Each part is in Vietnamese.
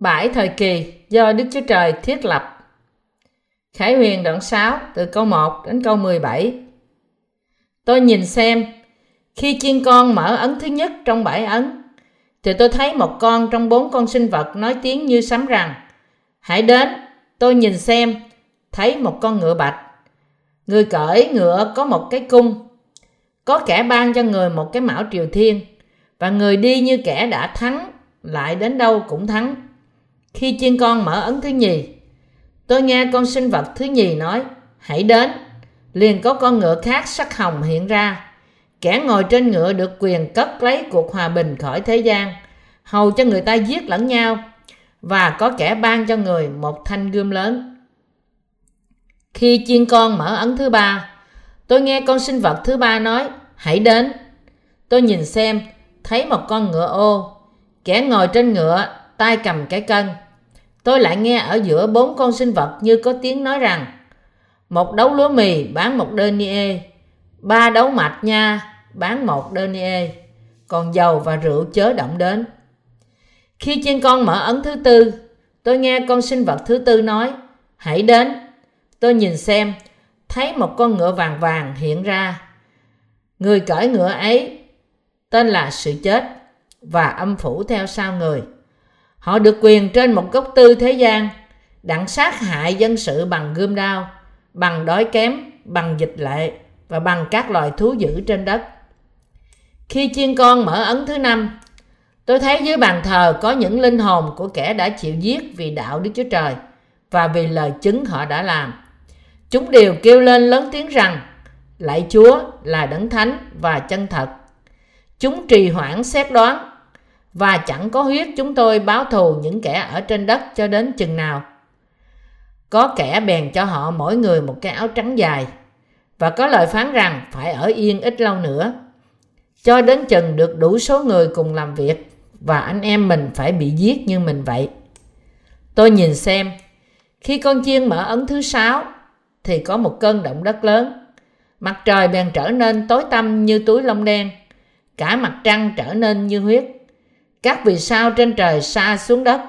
Bãi thời kỳ do Đức Chúa Trời thiết lập. Khải huyền đoạn 6 từ câu 1 đến câu 17. Tôi nhìn xem, khi chiên con mở ấn thứ nhất trong bãi ấn, thì tôi thấy một con trong bốn con sinh vật nói tiếng như sấm rằng, Hãy đến, tôi nhìn xem, thấy một con ngựa bạch. Người cởi ngựa có một cái cung, có kẻ ban cho người một cái mão triều thiên, và người đi như kẻ đã thắng, lại đến đâu cũng thắng khi chiên con mở ấn thứ nhì, tôi nghe con sinh vật thứ nhì nói, hãy đến. Liền có con ngựa khác sắc hồng hiện ra. Kẻ ngồi trên ngựa được quyền cất lấy cuộc hòa bình khỏi thế gian, hầu cho người ta giết lẫn nhau, và có kẻ ban cho người một thanh gươm lớn. Khi chiên con mở ấn thứ ba, tôi nghe con sinh vật thứ ba nói, hãy đến. Tôi nhìn xem, thấy một con ngựa ô, kẻ ngồi trên ngựa tay cầm cái cân. Tôi lại nghe ở giữa bốn con sinh vật như có tiếng nói rằng một đấu lúa mì bán một denier, ba đấu mạch nha bán một denier, còn dầu và rượu chớ động đến. Khi trên con mở ấn thứ tư, tôi nghe con sinh vật thứ tư nói, hãy đến. Tôi nhìn xem, thấy một con ngựa vàng vàng hiện ra. Người cởi ngựa ấy tên là sự chết và âm phủ theo sau người. Họ được quyền trên một gốc tư thế gian, đặng sát hại dân sự bằng gươm đao, bằng đói kém, bằng dịch lệ và bằng các loài thú dữ trên đất. Khi chiên con mở ấn thứ năm, tôi thấy dưới bàn thờ có những linh hồn của kẻ đã chịu giết vì đạo Đức Chúa Trời và vì lời chứng họ đã làm. Chúng đều kêu lên lớn tiếng rằng, Lạy Chúa là đấng thánh và chân thật. Chúng trì hoãn xét đoán và chẳng có huyết chúng tôi báo thù những kẻ ở trên đất cho đến chừng nào. Có kẻ bèn cho họ mỗi người một cái áo trắng dài và có lời phán rằng phải ở yên ít lâu nữa cho đến chừng được đủ số người cùng làm việc và anh em mình phải bị giết như mình vậy. Tôi nhìn xem, khi con chiên mở ấn thứ sáu thì có một cơn động đất lớn. Mặt trời bèn trở nên tối tăm như túi lông đen, cả mặt trăng trở nên như huyết các vì sao trên trời xa xuống đất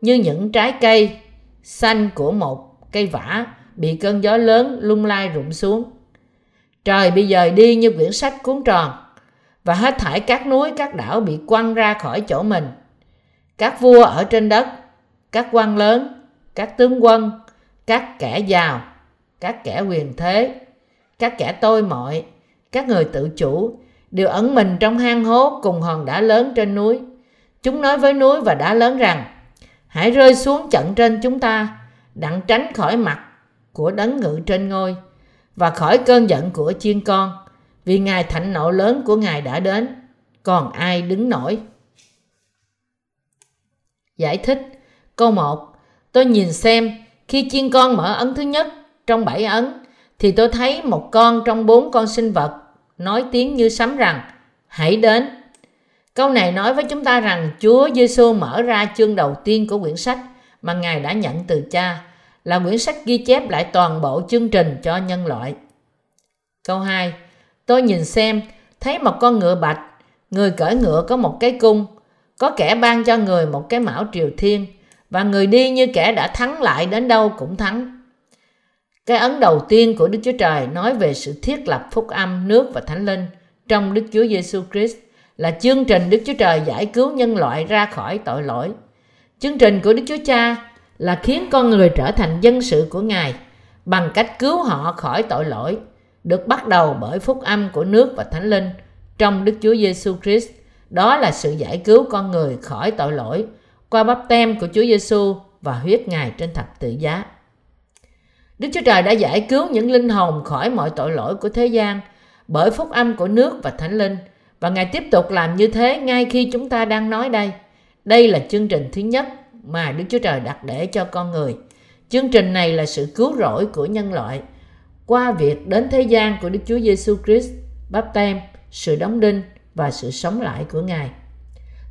như những trái cây xanh của một cây vả bị cơn gió lớn lung lai rụng xuống. Trời bị dời đi như quyển sách cuốn tròn và hết thảy các núi các đảo bị quăng ra khỏi chỗ mình. Các vua ở trên đất, các quan lớn, các tướng quân, các kẻ giàu, các kẻ quyền thế, các kẻ tôi mọi, các người tự chủ đều ẩn mình trong hang hố cùng hòn đá lớn trên núi Chúng nói với núi và đá lớn rằng, hãy rơi xuống trận trên chúng ta, đặng tránh khỏi mặt của đấng ngự trên ngôi và khỏi cơn giận của chiên con, vì ngài thạnh nộ lớn của ngài đã đến, còn ai đứng nổi. Giải thích Câu 1 Tôi nhìn xem, khi chiên con mở ấn thứ nhất trong bảy ấn, thì tôi thấy một con trong bốn con sinh vật nói tiếng như sấm rằng, hãy đến. Câu này nói với chúng ta rằng Chúa Giêsu mở ra chương đầu tiên của quyển sách mà Ngài đã nhận từ cha, là quyển sách ghi chép lại toàn bộ chương trình cho nhân loại. Câu 2. Tôi nhìn xem, thấy một con ngựa bạch, người cởi ngựa có một cái cung, có kẻ ban cho người một cái mão triều thiên, và người đi như kẻ đã thắng lại đến đâu cũng thắng. Cái ấn đầu tiên của Đức Chúa Trời nói về sự thiết lập phúc âm, nước và thánh linh trong Đức Chúa Giêsu Christ là chương trình Đức Chúa Trời giải cứu nhân loại ra khỏi tội lỗi. Chương trình của Đức Chúa Cha là khiến con người trở thành dân sự của Ngài bằng cách cứu họ khỏi tội lỗi, được bắt đầu bởi phúc âm của nước và Thánh Linh trong Đức Chúa Giêsu Christ. Đó là sự giải cứu con người khỏi tội lỗi qua bắp tem của Chúa Giêsu và huyết Ngài trên thập tự giá. Đức Chúa Trời đã giải cứu những linh hồn khỏi mọi tội lỗi của thế gian bởi phúc âm của nước và Thánh Linh – và Ngài tiếp tục làm như thế ngay khi chúng ta đang nói đây. Đây là chương trình thứ nhất mà Đức Chúa Trời đặt để cho con người. Chương trình này là sự cứu rỗi của nhân loại qua việc đến thế gian của Đức Chúa Giêsu Christ, báp tem, sự đóng đinh và sự sống lại của Ngài.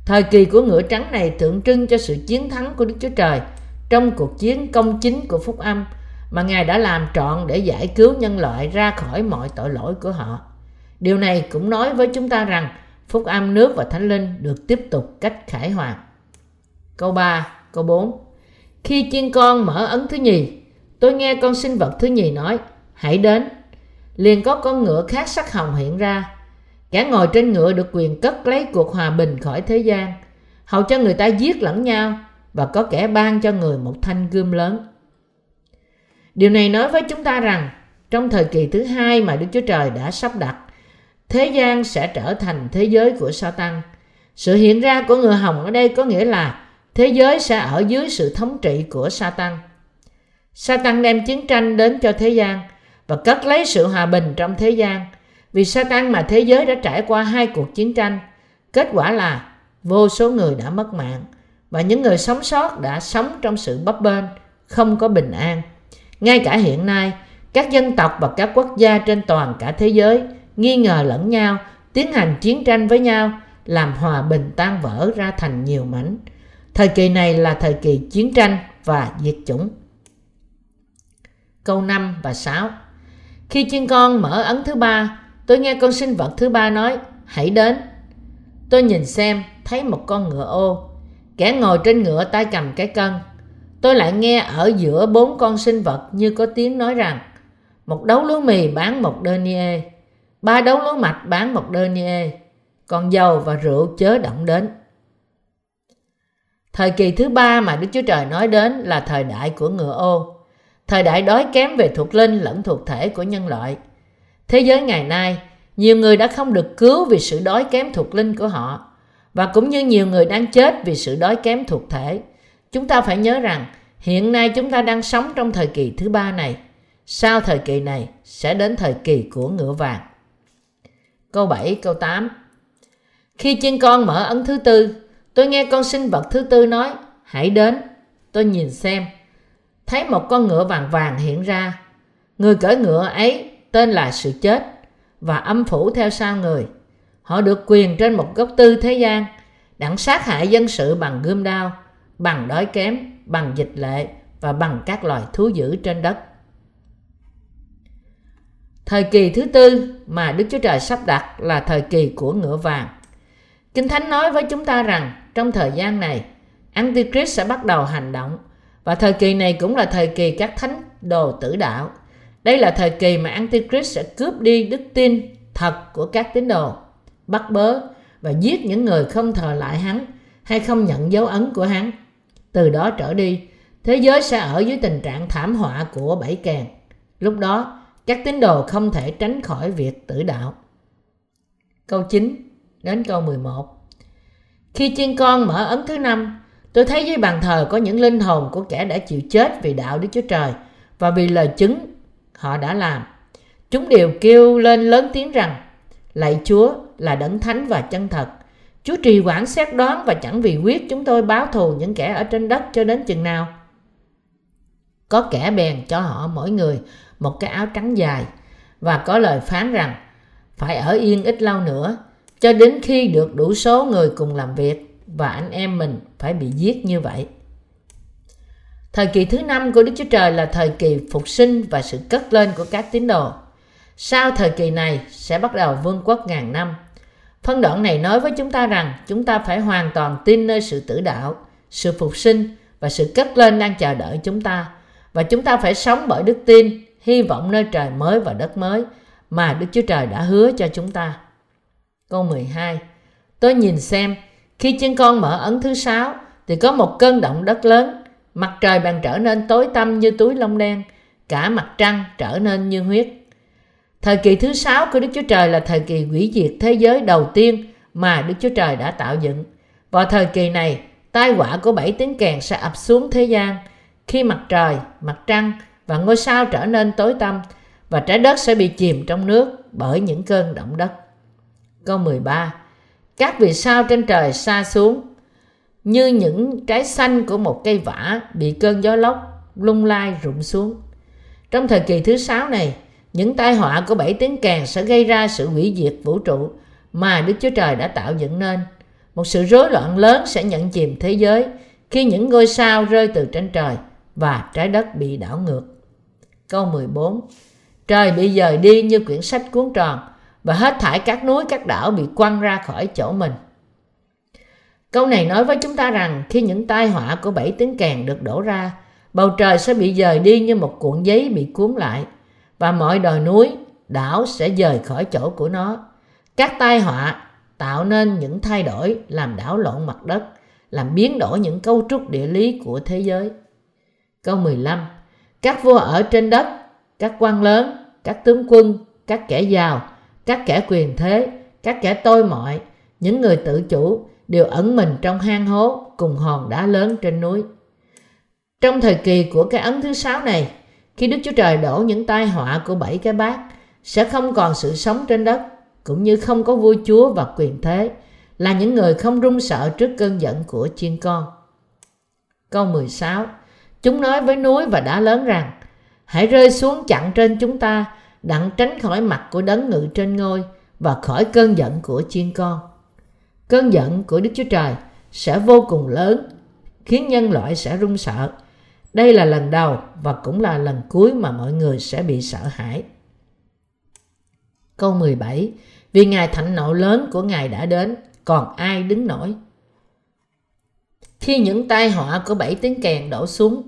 Thời kỳ của ngựa trắng này tượng trưng cho sự chiến thắng của Đức Chúa Trời trong cuộc chiến công chính của phúc âm mà Ngài đã làm trọn để giải cứu nhân loại ra khỏi mọi tội lỗi của họ. Điều này cũng nói với chúng ta rằng phúc âm nước và thánh linh được tiếp tục cách khải hoàn. Câu 3. câu 4 Khi chiên con mở ấn thứ nhì, tôi nghe con sinh vật thứ nhì nói, hãy đến. Liền có con ngựa khác sắc hồng hiện ra. Kẻ ngồi trên ngựa được quyền cất lấy cuộc hòa bình khỏi thế gian, hầu cho người ta giết lẫn nhau và có kẻ ban cho người một thanh gươm lớn. Điều này nói với chúng ta rằng trong thời kỳ thứ hai mà Đức Chúa Trời đã sắp đặt, thế gian sẽ trở thành thế giới của Satan. Sự hiện ra của người hồng ở đây có nghĩa là thế giới sẽ ở dưới sự thống trị của Satan. Satan đem chiến tranh đến cho thế gian và cất lấy sự hòa bình trong thế gian. Vì Satan mà thế giới đã trải qua hai cuộc chiến tranh, kết quả là vô số người đã mất mạng và những người sống sót đã sống trong sự bấp bênh, không có bình an. Ngay cả hiện nay, các dân tộc và các quốc gia trên toàn cả thế giới nghi ngờ lẫn nhau, tiến hành chiến tranh với nhau, làm hòa bình tan vỡ ra thành nhiều mảnh. Thời kỳ này là thời kỳ chiến tranh và diệt chủng. Câu 5 và 6 Khi chiên con mở ấn thứ ba, tôi nghe con sinh vật thứ ba nói, hãy đến. Tôi nhìn xem, thấy một con ngựa ô. Kẻ ngồi trên ngựa tay cầm cái cân. Tôi lại nghe ở giữa bốn con sinh vật như có tiếng nói rằng, một đấu lúa mì bán một denier, ba đấu lúa mạch bán một đơn nhê, còn dầu và rượu chớ động đến. Thời kỳ thứ ba mà Đức Chúa Trời nói đến là thời đại của ngựa ô, thời đại đói kém về thuộc linh lẫn thuộc thể của nhân loại. Thế giới ngày nay, nhiều người đã không được cứu vì sự đói kém thuộc linh của họ, và cũng như nhiều người đang chết vì sự đói kém thuộc thể. Chúng ta phải nhớ rằng hiện nay chúng ta đang sống trong thời kỳ thứ ba này. Sau thời kỳ này sẽ đến thời kỳ của ngựa vàng. Câu 7, câu 8 Khi chân con mở ấn thứ tư, tôi nghe con sinh vật thứ tư nói, hãy đến. Tôi nhìn xem, thấy một con ngựa vàng vàng hiện ra. Người cởi ngựa ấy tên là sự chết và âm phủ theo sau người. Họ được quyền trên một góc tư thế gian, đặng sát hại dân sự bằng gươm đao, bằng đói kém, bằng dịch lệ và bằng các loài thú dữ trên đất. Thời kỳ thứ tư mà Đức Chúa Trời sắp đặt là thời kỳ của ngựa vàng. Kinh Thánh nói với chúng ta rằng trong thời gian này, Antichrist sẽ bắt đầu hành động và thời kỳ này cũng là thời kỳ các thánh đồ tử đạo. Đây là thời kỳ mà Antichrist sẽ cướp đi đức tin thật của các tín đồ, bắt bớ và giết những người không thờ lại hắn hay không nhận dấu ấn của hắn. Từ đó trở đi, thế giới sẽ ở dưới tình trạng thảm họa của bảy kèn. Lúc đó, các tín đồ không thể tránh khỏi việc tử đạo. Câu 9 đến câu 11 Khi chiên con mở ấn thứ năm, tôi thấy dưới bàn thờ có những linh hồn của kẻ đã chịu chết vì đạo Đức Chúa Trời và vì lời chứng họ đã làm. Chúng đều kêu lên lớn tiếng rằng Lạy Chúa là đấng thánh và chân thật. Chúa trì quản xét đoán và chẳng vì quyết chúng tôi báo thù những kẻ ở trên đất cho đến chừng nào. Có kẻ bèn cho họ mỗi người một cái áo trắng dài và có lời phán rằng phải ở yên ít lâu nữa cho đến khi được đủ số người cùng làm việc và anh em mình phải bị giết như vậy. Thời kỳ thứ năm của Đức Chúa Trời là thời kỳ phục sinh và sự cất lên của các tín đồ. Sau thời kỳ này sẽ bắt đầu vương quốc ngàn năm. Phân đoạn này nói với chúng ta rằng chúng ta phải hoàn toàn tin nơi sự tử đạo, sự phục sinh và sự cất lên đang chờ đợi chúng ta. Và chúng ta phải sống bởi đức tin hy vọng nơi trời mới và đất mới mà Đức Chúa Trời đã hứa cho chúng ta. Câu 12 Tôi nhìn xem, khi chân con mở ấn thứ sáu thì có một cơn động đất lớn, mặt trời bàn trở nên tối tăm như túi lông đen, cả mặt trăng trở nên như huyết. Thời kỳ thứ sáu của Đức Chúa Trời là thời kỳ hủy diệt thế giới đầu tiên mà Đức Chúa Trời đã tạo dựng. Vào thời kỳ này, tai họa của bảy tiếng kèn sẽ ập xuống thế gian khi mặt trời, mặt trăng và ngôi sao trở nên tối tăm và trái đất sẽ bị chìm trong nước bởi những cơn động đất. Câu 13 Các vì sao trên trời xa xuống như những trái xanh của một cây vả bị cơn gió lốc lung lai rụng xuống. Trong thời kỳ thứ sáu này, những tai họa của bảy tiếng kèn sẽ gây ra sự hủy diệt vũ trụ mà Đức Chúa Trời đã tạo dựng nên. Một sự rối loạn lớn sẽ nhận chìm thế giới khi những ngôi sao rơi từ trên trời và trái đất bị đảo ngược. Câu 14 Trời bị dời đi như quyển sách cuốn tròn và hết thải các núi các đảo bị quăng ra khỏi chỗ mình. Câu này nói với chúng ta rằng khi những tai họa của bảy tiếng kèn được đổ ra, bầu trời sẽ bị dời đi như một cuộn giấy bị cuốn lại và mọi đồi núi, đảo sẽ dời khỏi chỗ của nó. Các tai họa tạo nên những thay đổi làm đảo lộn mặt đất, làm biến đổi những cấu trúc địa lý của thế giới. Câu 15. Các vua ở trên đất, các quan lớn, các tướng quân, các kẻ giàu, các kẻ quyền thế, các kẻ tôi mọi, những người tự chủ đều ẩn mình trong hang hố cùng hòn đá lớn trên núi. Trong thời kỳ của cái ấn thứ sáu này, khi Đức Chúa Trời đổ những tai họa của bảy cái bát, sẽ không còn sự sống trên đất, cũng như không có vua chúa và quyền thế, là những người không run sợ trước cơn giận của chiên con. Câu 16 Chúng nói với núi và đá lớn rằng, hãy rơi xuống chặn trên chúng ta, đặng tránh khỏi mặt của đấng ngự trên ngôi và khỏi cơn giận của chiên con. Cơn giận của Đức Chúa Trời sẽ vô cùng lớn, khiến nhân loại sẽ run sợ. Đây là lần đầu và cũng là lần cuối mà mọi người sẽ bị sợ hãi. Câu 17 Vì Ngài thạnh nộ lớn của Ngài đã đến, còn ai đứng nổi? Khi những tai họa của bảy tiếng kèn đổ xuống,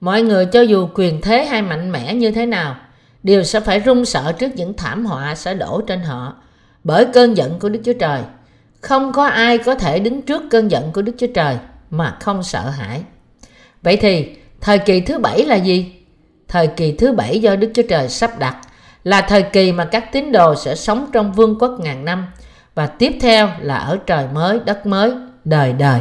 mọi người cho dù quyền thế hay mạnh mẽ như thế nào, đều sẽ phải run sợ trước những thảm họa sẽ đổ trên họ bởi cơn giận của Đức Chúa Trời. Không có ai có thể đứng trước cơn giận của Đức Chúa Trời mà không sợ hãi. Vậy thì, thời kỳ thứ bảy là gì? Thời kỳ thứ bảy do Đức Chúa Trời sắp đặt là thời kỳ mà các tín đồ sẽ sống trong vương quốc ngàn năm và tiếp theo là ở trời mới, đất mới, đời đời.